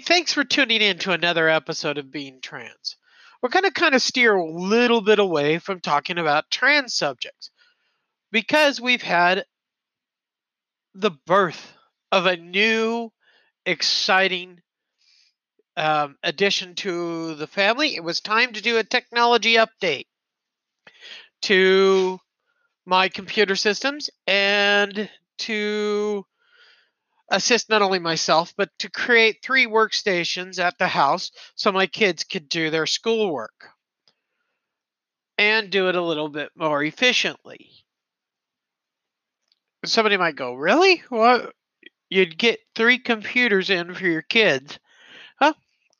Thanks for tuning in to another episode of Being Trans. We're going to kind of steer a little bit away from talking about trans subjects because we've had the birth of a new, exciting um, addition to the family. It was time to do a technology update to my computer systems and to assist not only myself, but to create three workstations at the house so my kids could do their schoolwork and do it a little bit more efficiently. Somebody might go, Really? What? You'd get three computers in for your kids. Huh?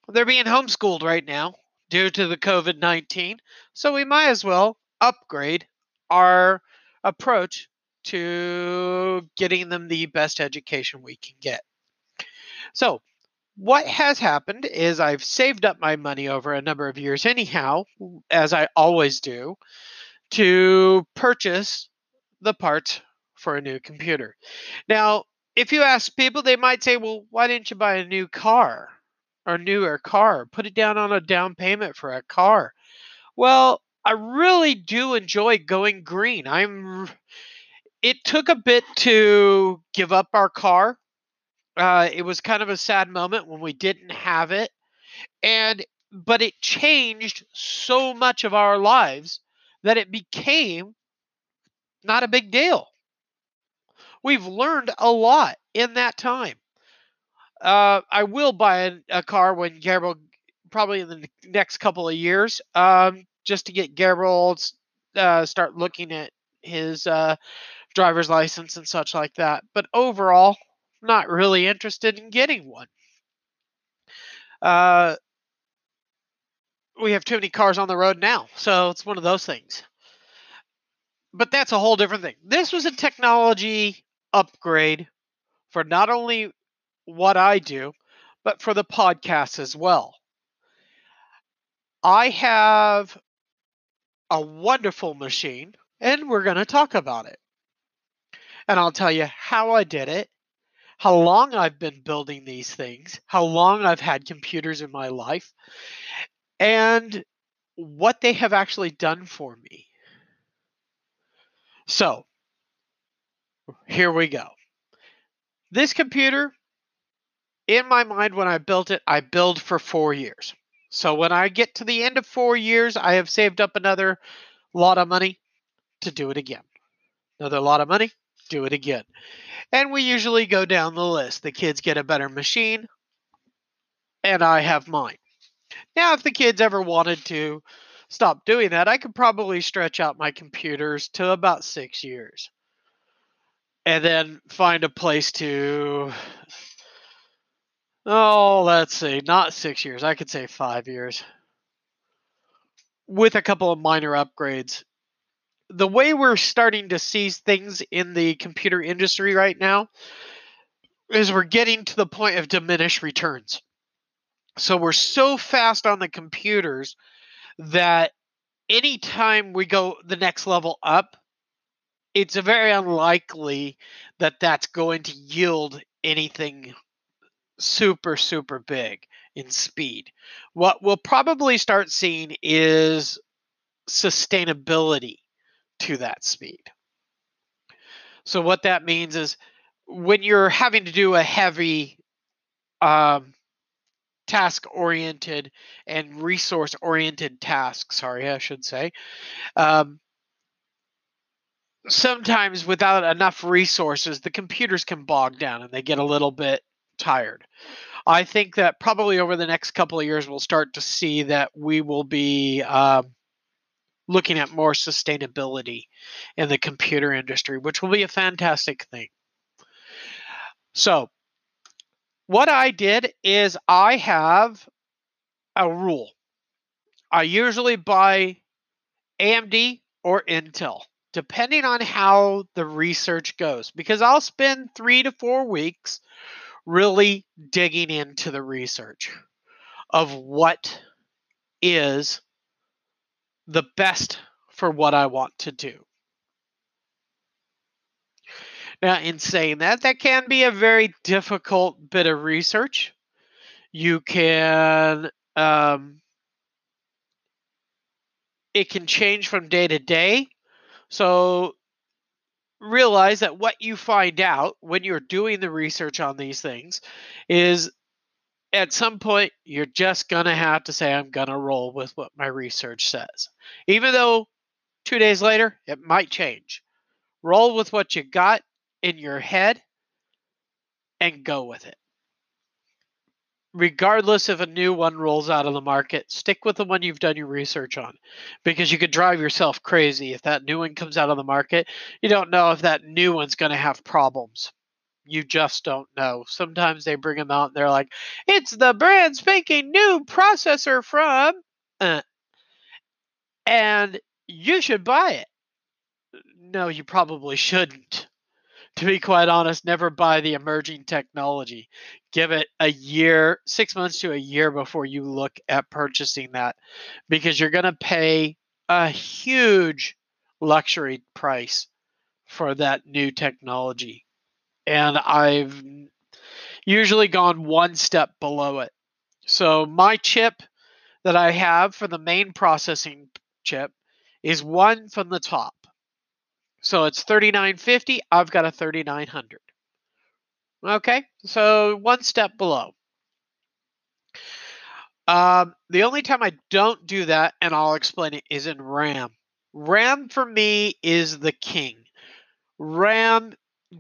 they're being homeschooled right now due to the COVID 19, so we might as well upgrade our approach to getting them the best education we can get. So, what has happened is I've saved up my money over a number of years, anyhow, as I always do, to purchase the parts for a new computer. Now, if you ask people, they might say, well, why didn't you buy a new car or newer car? Put it down on a down payment for a car. Well, I really do enjoy going green. I'm it took a bit to give up our car. Uh, it was kind of a sad moment when we didn't have it, and but it changed so much of our lives that it became not a big deal. We've learned a lot in that time. Uh, I will buy a, a, car when Gabriel, probably in the next couple of years, um, just to get Gabriel uh, start looking at his uh, driver's license and such like that. But overall, not really interested in getting one. Uh, we have too many cars on the road now, so it's one of those things. But that's a whole different thing. This was a technology upgrade for not only what I do, but for the podcast as well. I have a wonderful machine, and we're going to talk about it and I'll tell you how I did it, how long I've been building these things, how long I've had computers in my life, and what they have actually done for me. So, here we go. This computer, in my mind, when I built it, I build for four years. So when I get to the end of four years, I have saved up another lot of money to do it again. Another lot of money do it again. And we usually go down the list. The kids get a better machine, and I have mine. Now, if the kids ever wanted to stop doing that, I could probably stretch out my computers to about six years. And then find a place to. Oh, let's see, not six years. I could say five years. With a couple of minor upgrades the way we're starting to see things in the computer industry right now is we're getting to the point of diminished returns. So we're so fast on the computers that anytime we go the next level up, it's very unlikely that that's going to yield anything super, super big in speed. What we'll probably start seeing is sustainability to that speed. So what that means is when you're having to do a heavy um, task oriented and resource oriented task, sorry, I should say, um, sometimes without enough resources, the computers can bog down and they get a little bit tired. I think that probably over the next couple of years, we'll start to see that we will be um, looking at more sustainability in the computer industry, which will be a fantastic thing. So, what I did is I have a rule. I usually buy AMD or Intel, depending on how the research goes, because I'll spend three to four weeks really digging into the research of what is the best for what I want to do. Now, in saying that, that can be a very difficult bit of research. You can um, it can change from day to day. So realize that what you find out when you're doing the research on these things is at some point you're just going to have to say i'm going to roll with what my research says even though two days later it might change roll with what you got in your head and go with it regardless if a new one rolls out of the market, stick with the one you've done your research on because you could drive yourself crazy if that new one comes out of the market. You don't know if that new one's going to have problems. You just don't know. Sometimes they bring them out and they're like, it's the brand spanking new processor from, uh, and you should buy it. No, you probably shouldn't to be quite honest, never buy the emerging technology. Give it a year, six months to a year before you look at purchasing that because you're going to pay a huge luxury price for that new technology. And I've usually gone one step below it. So my chip that I have for the main processing chip is one from the top. So it's 3950. I've got a 3900. Okay, so one step below. Um, the only time I don't do that, and I'll explain it, is in RAM. RAM for me is the king. RAM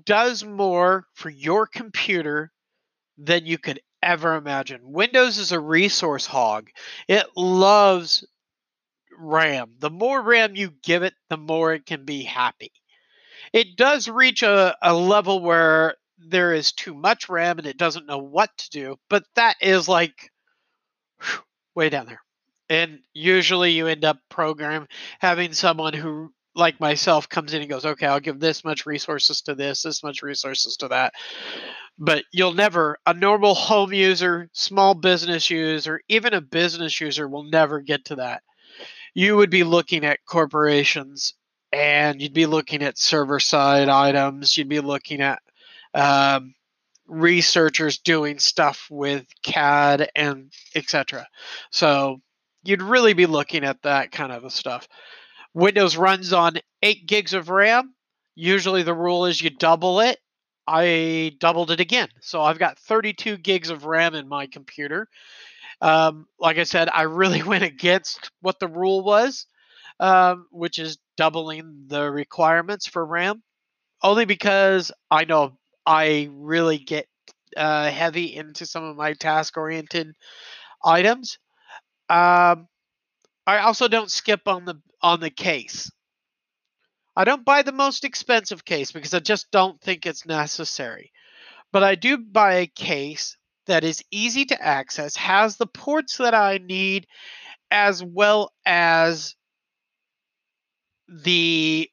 does more for your computer than you could ever imagine. Windows is a resource hog. It loves RAM. The more RAM you give it, the more it can be happy. It does reach a, a level where there is too much RAM and it doesn't know what to do, but that is like whew, way down there. And usually you end up program having someone who like myself comes in and goes, okay, I'll give this much resources to this, this much resources to that. But you'll never, a normal home user, small business user, even a business user will never get to that you would be looking at corporations and you'd be looking at server side items. You'd be looking at um, researchers doing stuff with CAD and etc. So you'd really be looking at that kind of stuff. Windows runs on 8 gigs of RAM. Usually the rule is you double it. I doubled it again. So I've got 32 gigs of RAM in my computer. Um, like I said, I really went against what the rule was, um, which is doubling the requirements for RAM, only because I know I really get uh, heavy into some of my task oriented items. Um, I also don't skip on the on the case. I don't buy the most expensive case because I just don't think it's necessary. But I do buy a case that is easy to access, has the ports that I need, as well as the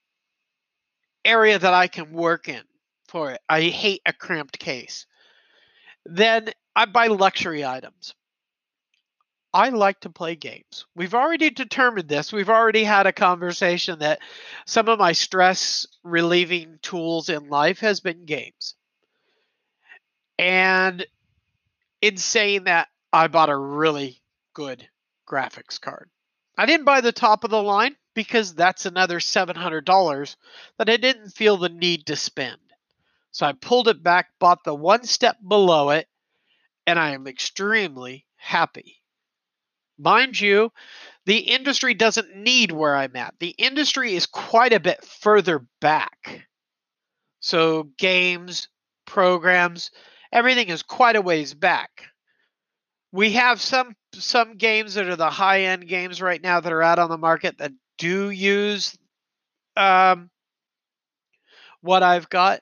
area that I can work in for it. I hate a cramped case. Then I buy luxury items. I like to play games. We've already determined this. We've already had a conversation that some of my stress relieving tools in life has been games. And in saying that, I bought a really good graphics card. I didn't buy the top of the line because that's another $700 that I didn't feel the need to spend. So I pulled it back, bought the one step below it, and I am extremely happy. Mind you, the industry doesn't need where I'm at. The industry is quite a bit further back. So, games, programs, everything is quite a ways back. We have some some games that are the high end games right now that are out on the market that do use um, what I've got,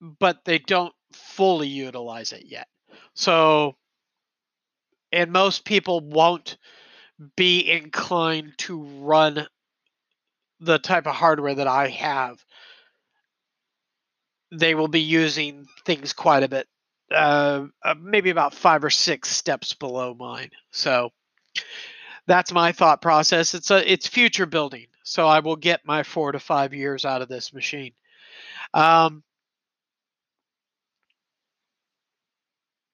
but they don't fully utilize it yet. So, and most people won't be inclined to run the type of hardware that I have they will be using things quite a bit, uh, uh, maybe about five or six steps below mine. So that's my thought process. It's a it's future building, so I will get my four to five years out of this machine. Um,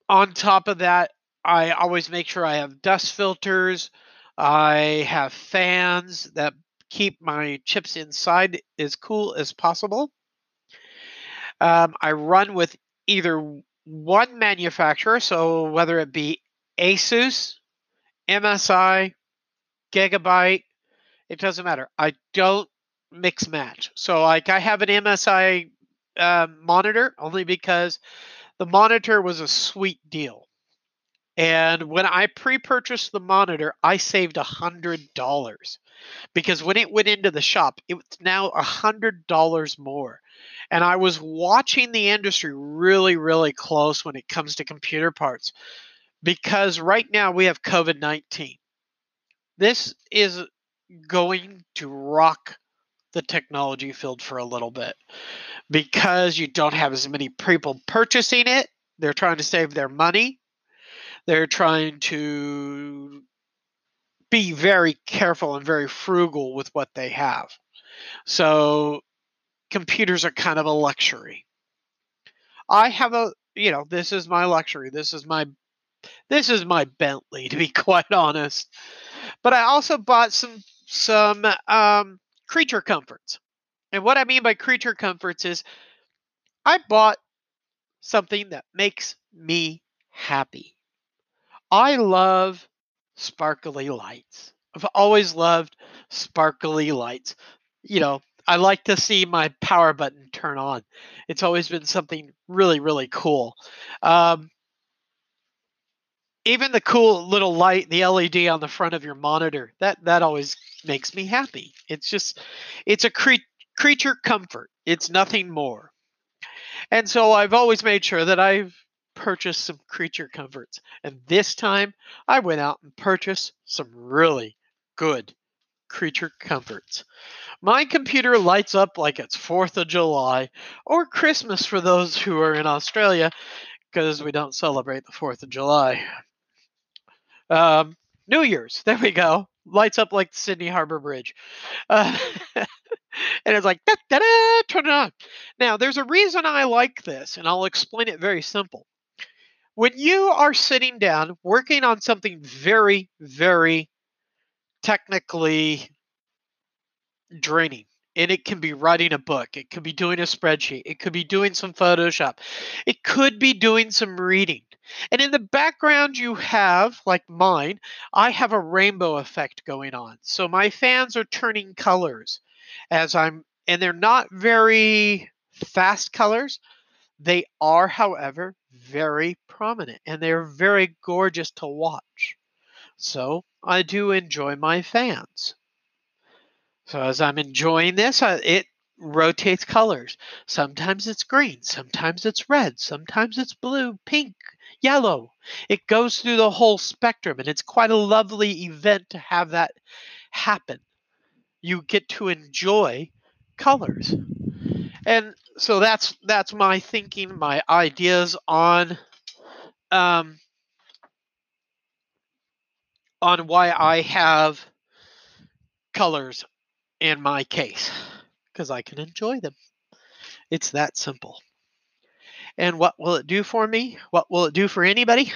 on top of that, I always make sure I have dust filters. I have fans that keep my chips inside as cool as possible. Um, I run with either one manufacturer, so whether it be Asus, MSI, Gigabyte, it doesn't matter. I don't mix match. So, like, I have an MSI uh, monitor only because the monitor was a sweet deal. And when I pre purchased the monitor, I saved $100 because when it went into the shop, it's now $100 more. And I was watching the industry really, really close when it comes to computer parts because right now we have COVID 19. This is going to rock the technology field for a little bit because you don't have as many people purchasing it. They're trying to save their money. They're trying to be very careful and very frugal with what they have. So computers are kind of a luxury. I have a, you know, this is my luxury. This is my this is my Bentley to be quite honest. But I also bought some some um creature comforts. And what I mean by creature comforts is I bought something that makes me happy. I love sparkly lights. I've always loved sparkly lights. You know, I like to see my power button turn on. It's always been something really, really cool. Um, even the cool little light, the LED on the front of your monitor, that that always makes me happy. It's just, it's a cre- creature comfort. It's nothing more. And so I've always made sure that I've purchased some creature comforts. And this time I went out and purchased some really good creature comforts. My computer lights up like it's 4th of July or Christmas for those who are in Australia because we don't celebrate the 4th of July. Um, New Year's, there we go. Lights up like the Sydney Harbor Bridge. Uh, and it's like, da, da, da, turn it on. Now, there's a reason I like this, and I'll explain it very simple. When you are sitting down working on something very, very technically draining, and it can be writing a book, it could be doing a spreadsheet, it could be doing some Photoshop, it could be doing some reading. And in the background, you have, like mine, I have a rainbow effect going on. So my fans are turning colors as I'm, and they're not very fast colors. They are, however, very prominent and they're very gorgeous to watch. So I do enjoy my fans. So as I'm enjoying this, it rotates colors. Sometimes it's green, sometimes it's red, sometimes it's blue, pink, yellow. It goes through the whole spectrum, and it's quite a lovely event to have that happen. You get to enjoy colors. And so that's that's my thinking, my ideas on um, on why I have colors in my case because I can enjoy them. It's that simple. And what will it do for me? What will it do for anybody?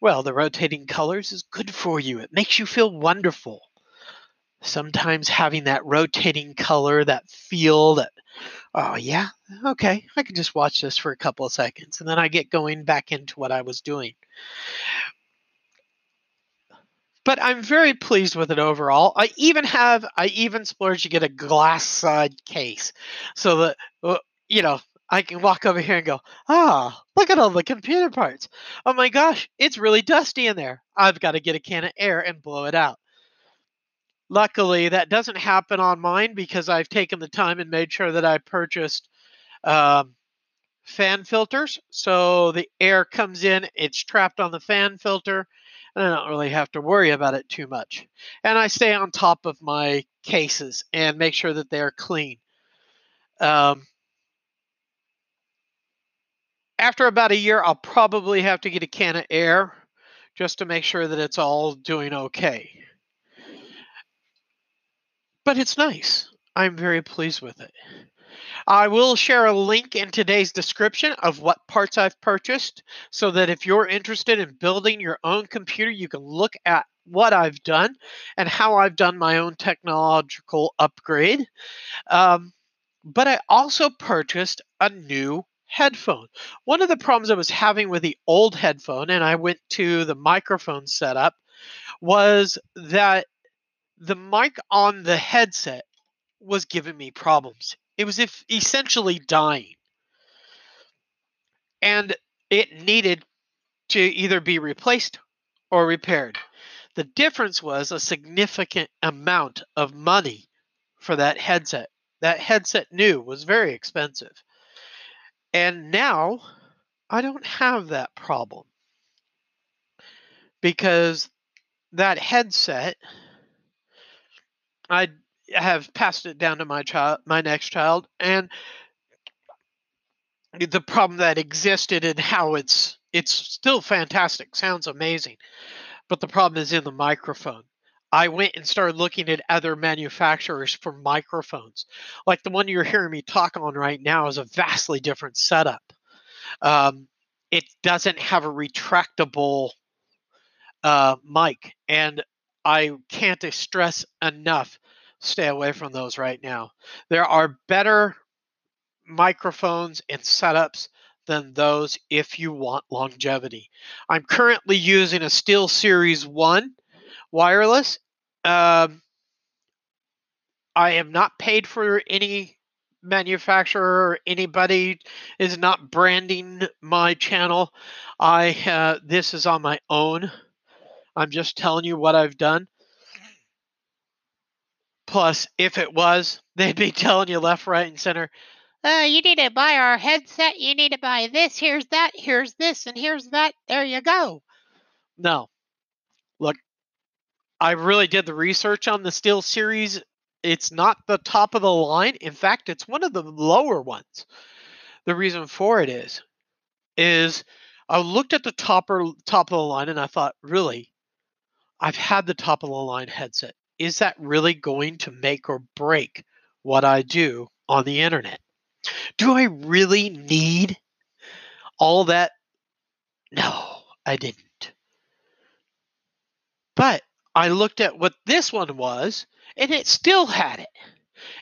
Well, the rotating colors is good for you. It makes you feel wonderful. Sometimes having that rotating color, that feel that, oh, yeah, okay, I can just watch this for a couple of seconds. And then I get going back into what I was doing but I'm very pleased with it overall. I even have I even splurged to get a glass side case so that uh, you know I can walk over here and go, ah, look at all the computer parts. Oh my gosh, it's really dusty in there. I've got to get a can of air and blow it out. Luckily, that doesn't happen on mine because I've taken the time and made sure that I purchased um, fan filters. So the air comes in, it's trapped on the fan filter, and I don't really have to worry about it too much. And I stay on top of my cases and make sure that they are clean. Um, after about a year, I'll probably have to get a can of air just to make sure that it's all doing okay. But it's nice. I'm very pleased with it. I will share a link in today's description of what parts I've purchased so that if you're interested in building your own computer, you can look at what I've done and how I've done my own technological upgrade. Um, but I also purchased a new headphone. One of the problems I was having with the old headphone, and I went to the microphone setup, was that the mic on the headset was giving me problems. It was if essentially dying. And it needed to either be replaced or repaired. The difference was a significant amount of money for that headset. That headset new was very expensive. And now I don't have that problem because that headset I have passed it down to my child my next child and the problem that existed and how it's it's still fantastic sounds amazing but the problem is in the microphone I went and started looking at other manufacturers for microphones. Like the one you're hearing me talk on right now is a vastly different setup. Um, it doesn't have a retractable uh, mic, and I can't stress enough stay away from those right now. There are better microphones and setups than those if you want longevity. I'm currently using a SteelSeries 1 wireless. Um, I am not paid for any manufacturer or anybody is not branding my channel. I uh, this is on my own. I'm just telling you what I've done. Plus, if it was, they'd be telling you left, right, and center. Uh, you need to buy our headset. You need to buy this. Here's that. Here's this, and here's that. There you go. No, look, I really did the research on the SteelSeries. It's not the top of the line. In fact, it's one of the lower ones. The reason for it is, is I looked at the top or top of the line and I thought, really, I've had the top of the line headset. Is that really going to make or break what I do on the internet? Do I really need all that? No, I didn't. But I looked at what this one was, and it still had it.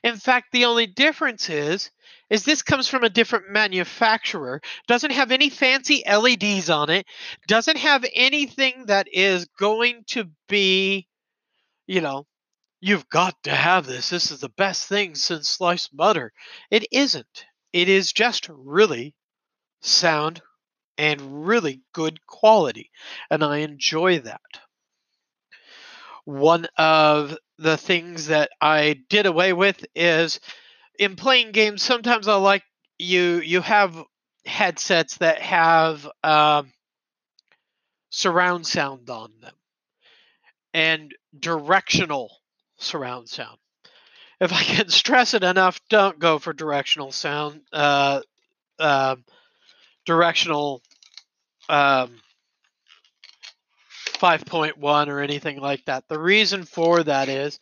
In fact, the only difference is is this comes from a different manufacturer, doesn't have any fancy LEDs on it, doesn't have anything that is going to be, you know, you've got to have this. This is the best thing since sliced butter. It isn't. It is just really sound and really good quality, and I enjoy that one of the things that I did away with is in playing games. Sometimes I like you you have headsets that have um, surround sound on them and directional surround sound. If I can stress it enough, don't go for directional sound. Uh, uh, directional um, 5.1 or anything like that. The reason for that is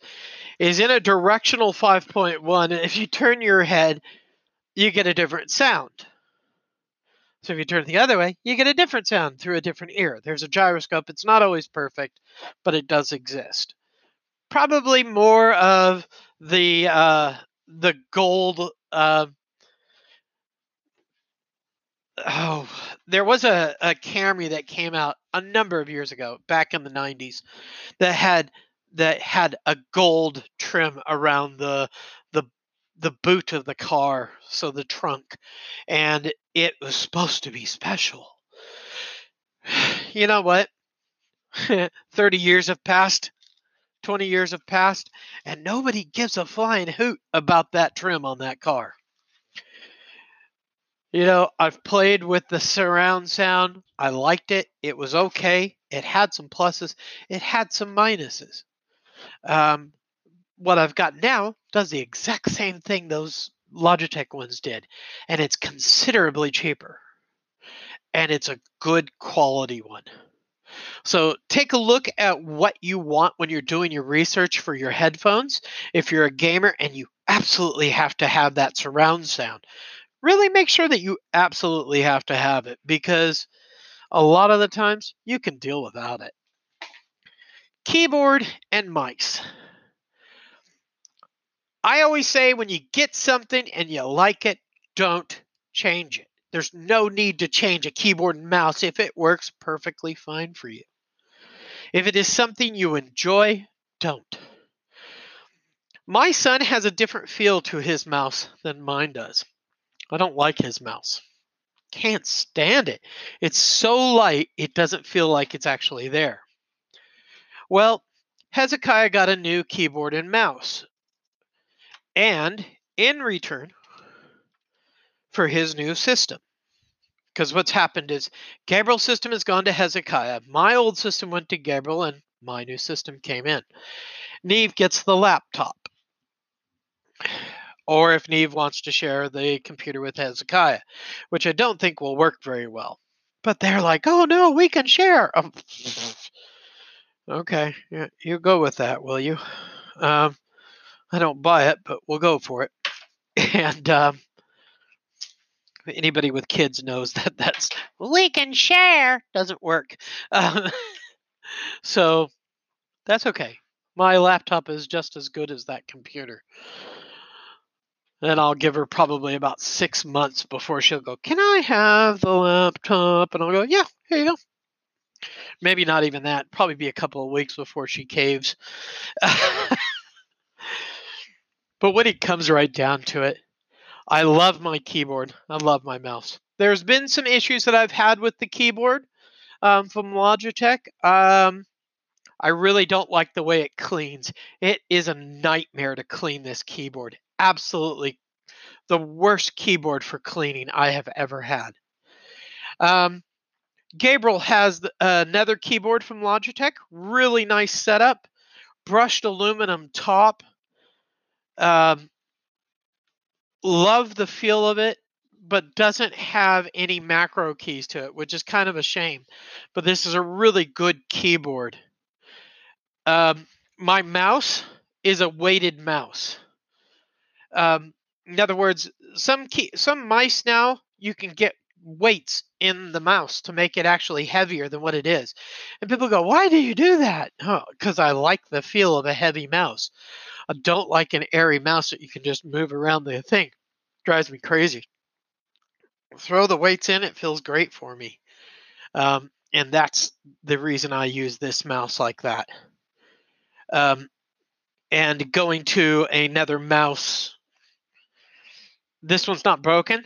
is in a directional 5.1 if you turn your head you get a different sound. So if you turn it the other way, you get a different sound through a different ear. There's a gyroscope. It's not always perfect, but it does exist. Probably more of the uh, the gold. Uh, oh, there was a, a Camry that came out a number of years ago, back in the 90s, that had that had a gold trim around the the the boot of the car, so the trunk, and it was supposed to be special. You know what? 30 years have passed, 20 years have passed, and nobody gives a flying hoot about that trim on that car. You know, I've played with the surround sound. I liked it. It was okay. It had some pluses. It had some minuses. Um, what I've got now does the exact same thing those Logitech ones did, and it's considerably cheaper. And it's a good quality one. So take a look at what you want when you're doing your research for your headphones. If you're a gamer and you absolutely have to have that surround sound, really make sure that you absolutely have to have it because a lot of the times you can deal without it. Keyboard and mice. I always say when you get something and you like it, don't change it. There's no need to change a keyboard and mouse if it works perfectly fine for you. If it is something you enjoy, don't. My son has a different feel to his mouse than mine does. I don't like his mouse. Can't stand it. It's so light, it doesn't feel like it's actually there. Well, Hezekiah got a new keyboard and mouse. And in return for his new system, because what's happened is Gabriel's system has gone to Hezekiah. My old system went to Gabriel, and my new system came in. Neve gets the laptop. Or if Neve wants to share the computer with Hezekiah, which I don't think will work very well. But they're like, oh no, we can share. Um, okay, yeah, you go with that, will you? Um, I don't buy it, but we'll go for it. And um, anybody with kids knows that that's we can share doesn't work. Um, so that's okay. My laptop is just as good as that computer. And I'll give her probably about six months before she'll go, Can I have the laptop? And I'll go, Yeah, here you go. Maybe not even that. Probably be a couple of weeks before she caves. but when it comes right down to it, I love my keyboard. I love my mouse. There's been some issues that I've had with the keyboard um, from Logitech. Um, I really don't like the way it cleans. It is a nightmare to clean this keyboard. Absolutely the worst keyboard for cleaning I have ever had. Um, Gabriel has another keyboard from Logitech. Really nice setup. Brushed aluminum top. Um, love the feel of it, but doesn't have any macro keys to it, which is kind of a shame. But this is a really good keyboard. Um, my mouse is a weighted mouse. Um, in other words, some key, some mice now you can get weights in the mouse to make it actually heavier than what it is. And people go, "Why do you do that?" Oh, because I like the feel of a heavy mouse. I don't like an airy mouse that you can just move around the thing. It drives me crazy. Throw the weights in, it feels great for me. Um, and that's the reason I use this mouse like that. Um, and going to another mouse. This one's not broken.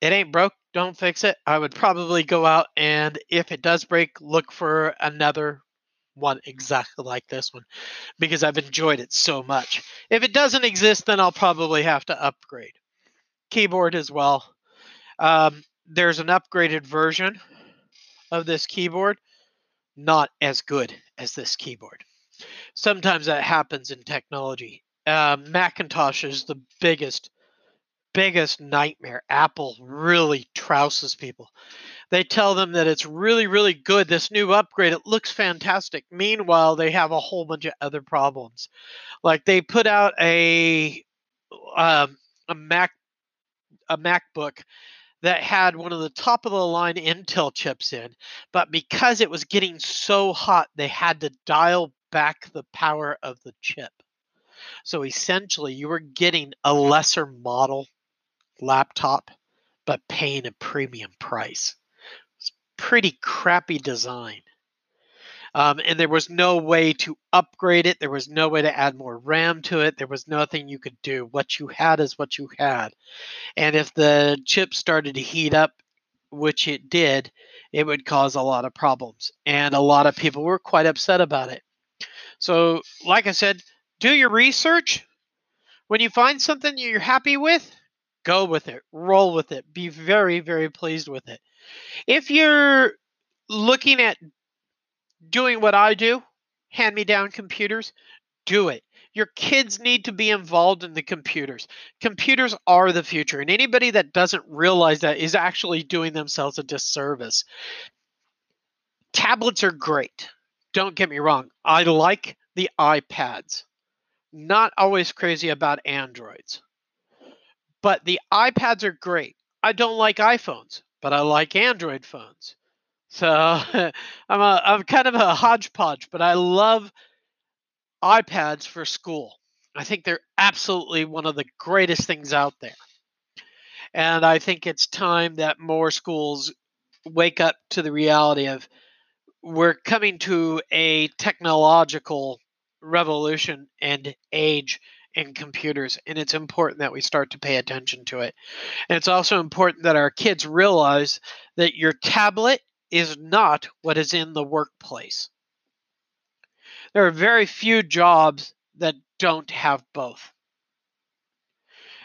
It ain't broke. Don't fix it. I would probably go out and if it does break, look for another one exactly like this one because I've enjoyed it so much. If it doesn't exist, then I'll probably have to upgrade. Keyboard as well. Um, there's an upgraded version of this keyboard, not as good as this keyboard. Sometimes that happens in technology. Uh, Macintosh is the biggest, biggest nightmare. Apple really trouses people. They tell them that it's really, really good. This new upgrade, it looks fantastic. Meanwhile, they have a whole bunch of other problems. Like they put out a um, a Mac a MacBook that had one of the top of the line Intel chips in, but because it was getting so hot, they had to dial back the power of the chip. So essentially, you were getting a lesser model laptop, but paying a premium price It's pretty crappy design. Um, and there was no way to upgrade it. There was no way to add more RAM to it. There was nothing you could do. What you had is what you had. And if the chip started to heat up, which it did, it would cause a lot of problems. And a lot of people were quite upset about it. So, like I said, do your research. When you find something you're happy with, go with it, roll with it, be very, very pleased with it. If you're looking at doing what I do, hand me down computers, do it. Your kids need to be involved in the computers. Computers are the future, and anybody that doesn't realize that is actually doing themselves a disservice. tablets are great. Don't get me wrong. I like the iPads. Not always crazy about Androids. But the iPads are great. I don't like iPhones, but I like Android phones. So I'm a I'm kind of a hodgepodge, but I love iPads for school. I think they're absolutely one of the greatest things out there. And I think it's time that more schools wake up to the reality of we're coming to a technological revolution and age in computers, and it's important that we start to pay attention to it. And it's also important that our kids realize that your tablet is not what is in the workplace. There are very few jobs that don't have both.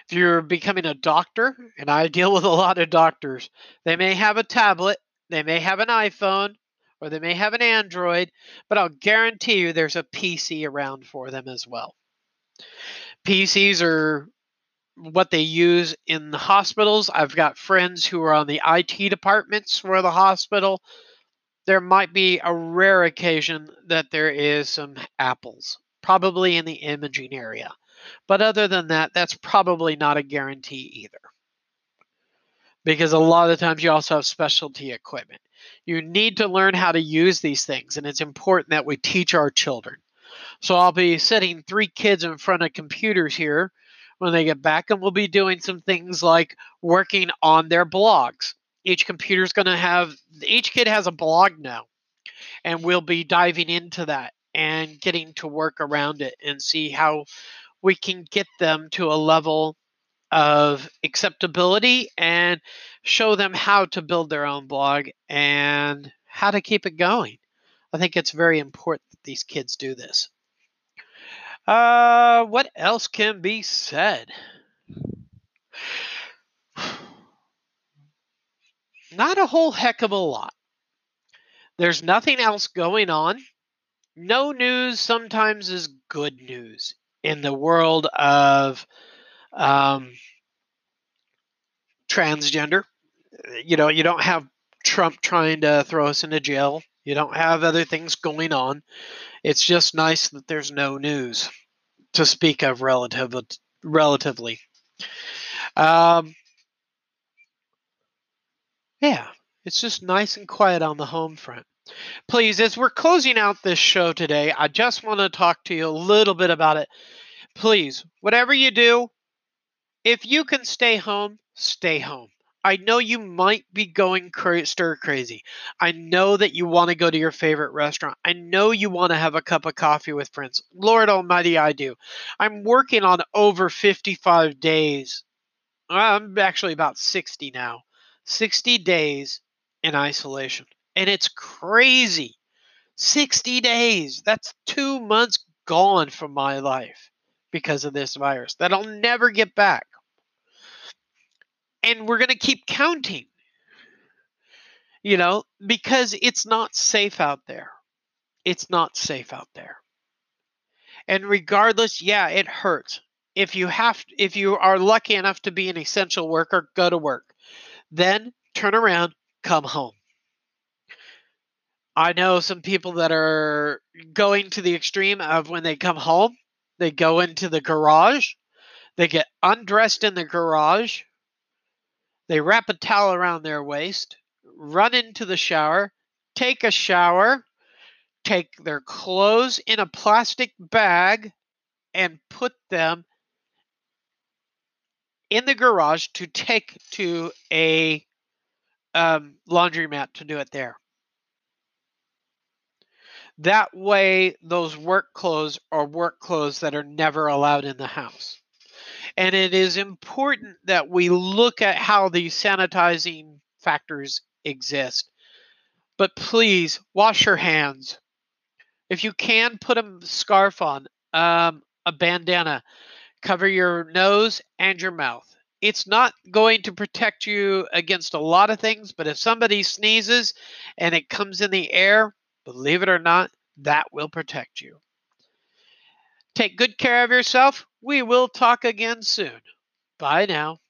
If you're becoming a doctor, and I deal with a lot of doctors, they may have a tablet, they may have an iPhone, or they may have an Android, but I'll guarantee you there's a PC around for them as well. PCs are what they use in the hospitals. I've got friends who are on the IT departments for the hospital. There might be a rare occasion that there is some apples, probably in the imaging area. But other than that, that's probably not a guarantee either. Because a lot of times you also have specialty equipment. You need to learn how to use these things, and it's important that we teach our children. So I'll be sitting three kids in front of computers here when they get back, and we'll be doing some things like working on their blogs. Each computer is going to have, each kid has a blog now, and we'll be diving into that and getting to work around it and see how we can get them to a level of acceptability and show them how to build their own blog and how to keep it going. I think it's very important that these kids do this. Uh, what else can be said? Not a whole heck of a lot. There's nothing else going on. No news sometimes is good news in the world of um, transgender. You know, you don't have Trump trying to throw us into jail. You don't have other things going on. It's just nice that there's no news to speak of relative, relatively. Um, yeah, it's just nice and quiet on the home front. Please, as we're closing out this show today, I just want to talk to you a little bit about it. Please, whatever you do, if you can stay home, stay home. I know you might be going stir crazy. I know that you want to go to your favorite restaurant. I know you want to have a cup of coffee with friends. Lord Almighty, I do. I'm working on over 55 days. I'm actually about 60 now. 60 days in isolation. And it's crazy. 60 days. That's two months gone from my life because of this virus that I'll never get back and we're going to keep counting. You know because it's not safe out there. It's not safe out there. And regardless yeah it hurts. If you have if you are lucky enough to be an essential worker go to work. Then turn around come home. I know some people that are going to the extreme of when they come home they go into the garage they get undressed in the garage they wrap a towel around their waist, run into the shower, take a shower, take their clothes in a plastic bag, and put them in the garage to take to a um, laundromat to do it there. That way, those work clothes are work clothes that are never allowed in the house. And it is important that we look at how these sanitizing factors exist. But please wash your hands. If you can, put a scarf on, um, a bandana, cover your nose and your mouth. It's not going to protect you against a lot of things, but if somebody sneezes and it comes in the air, believe it or not, that will protect you. Take good care of yourself. We will talk again soon. Bye now.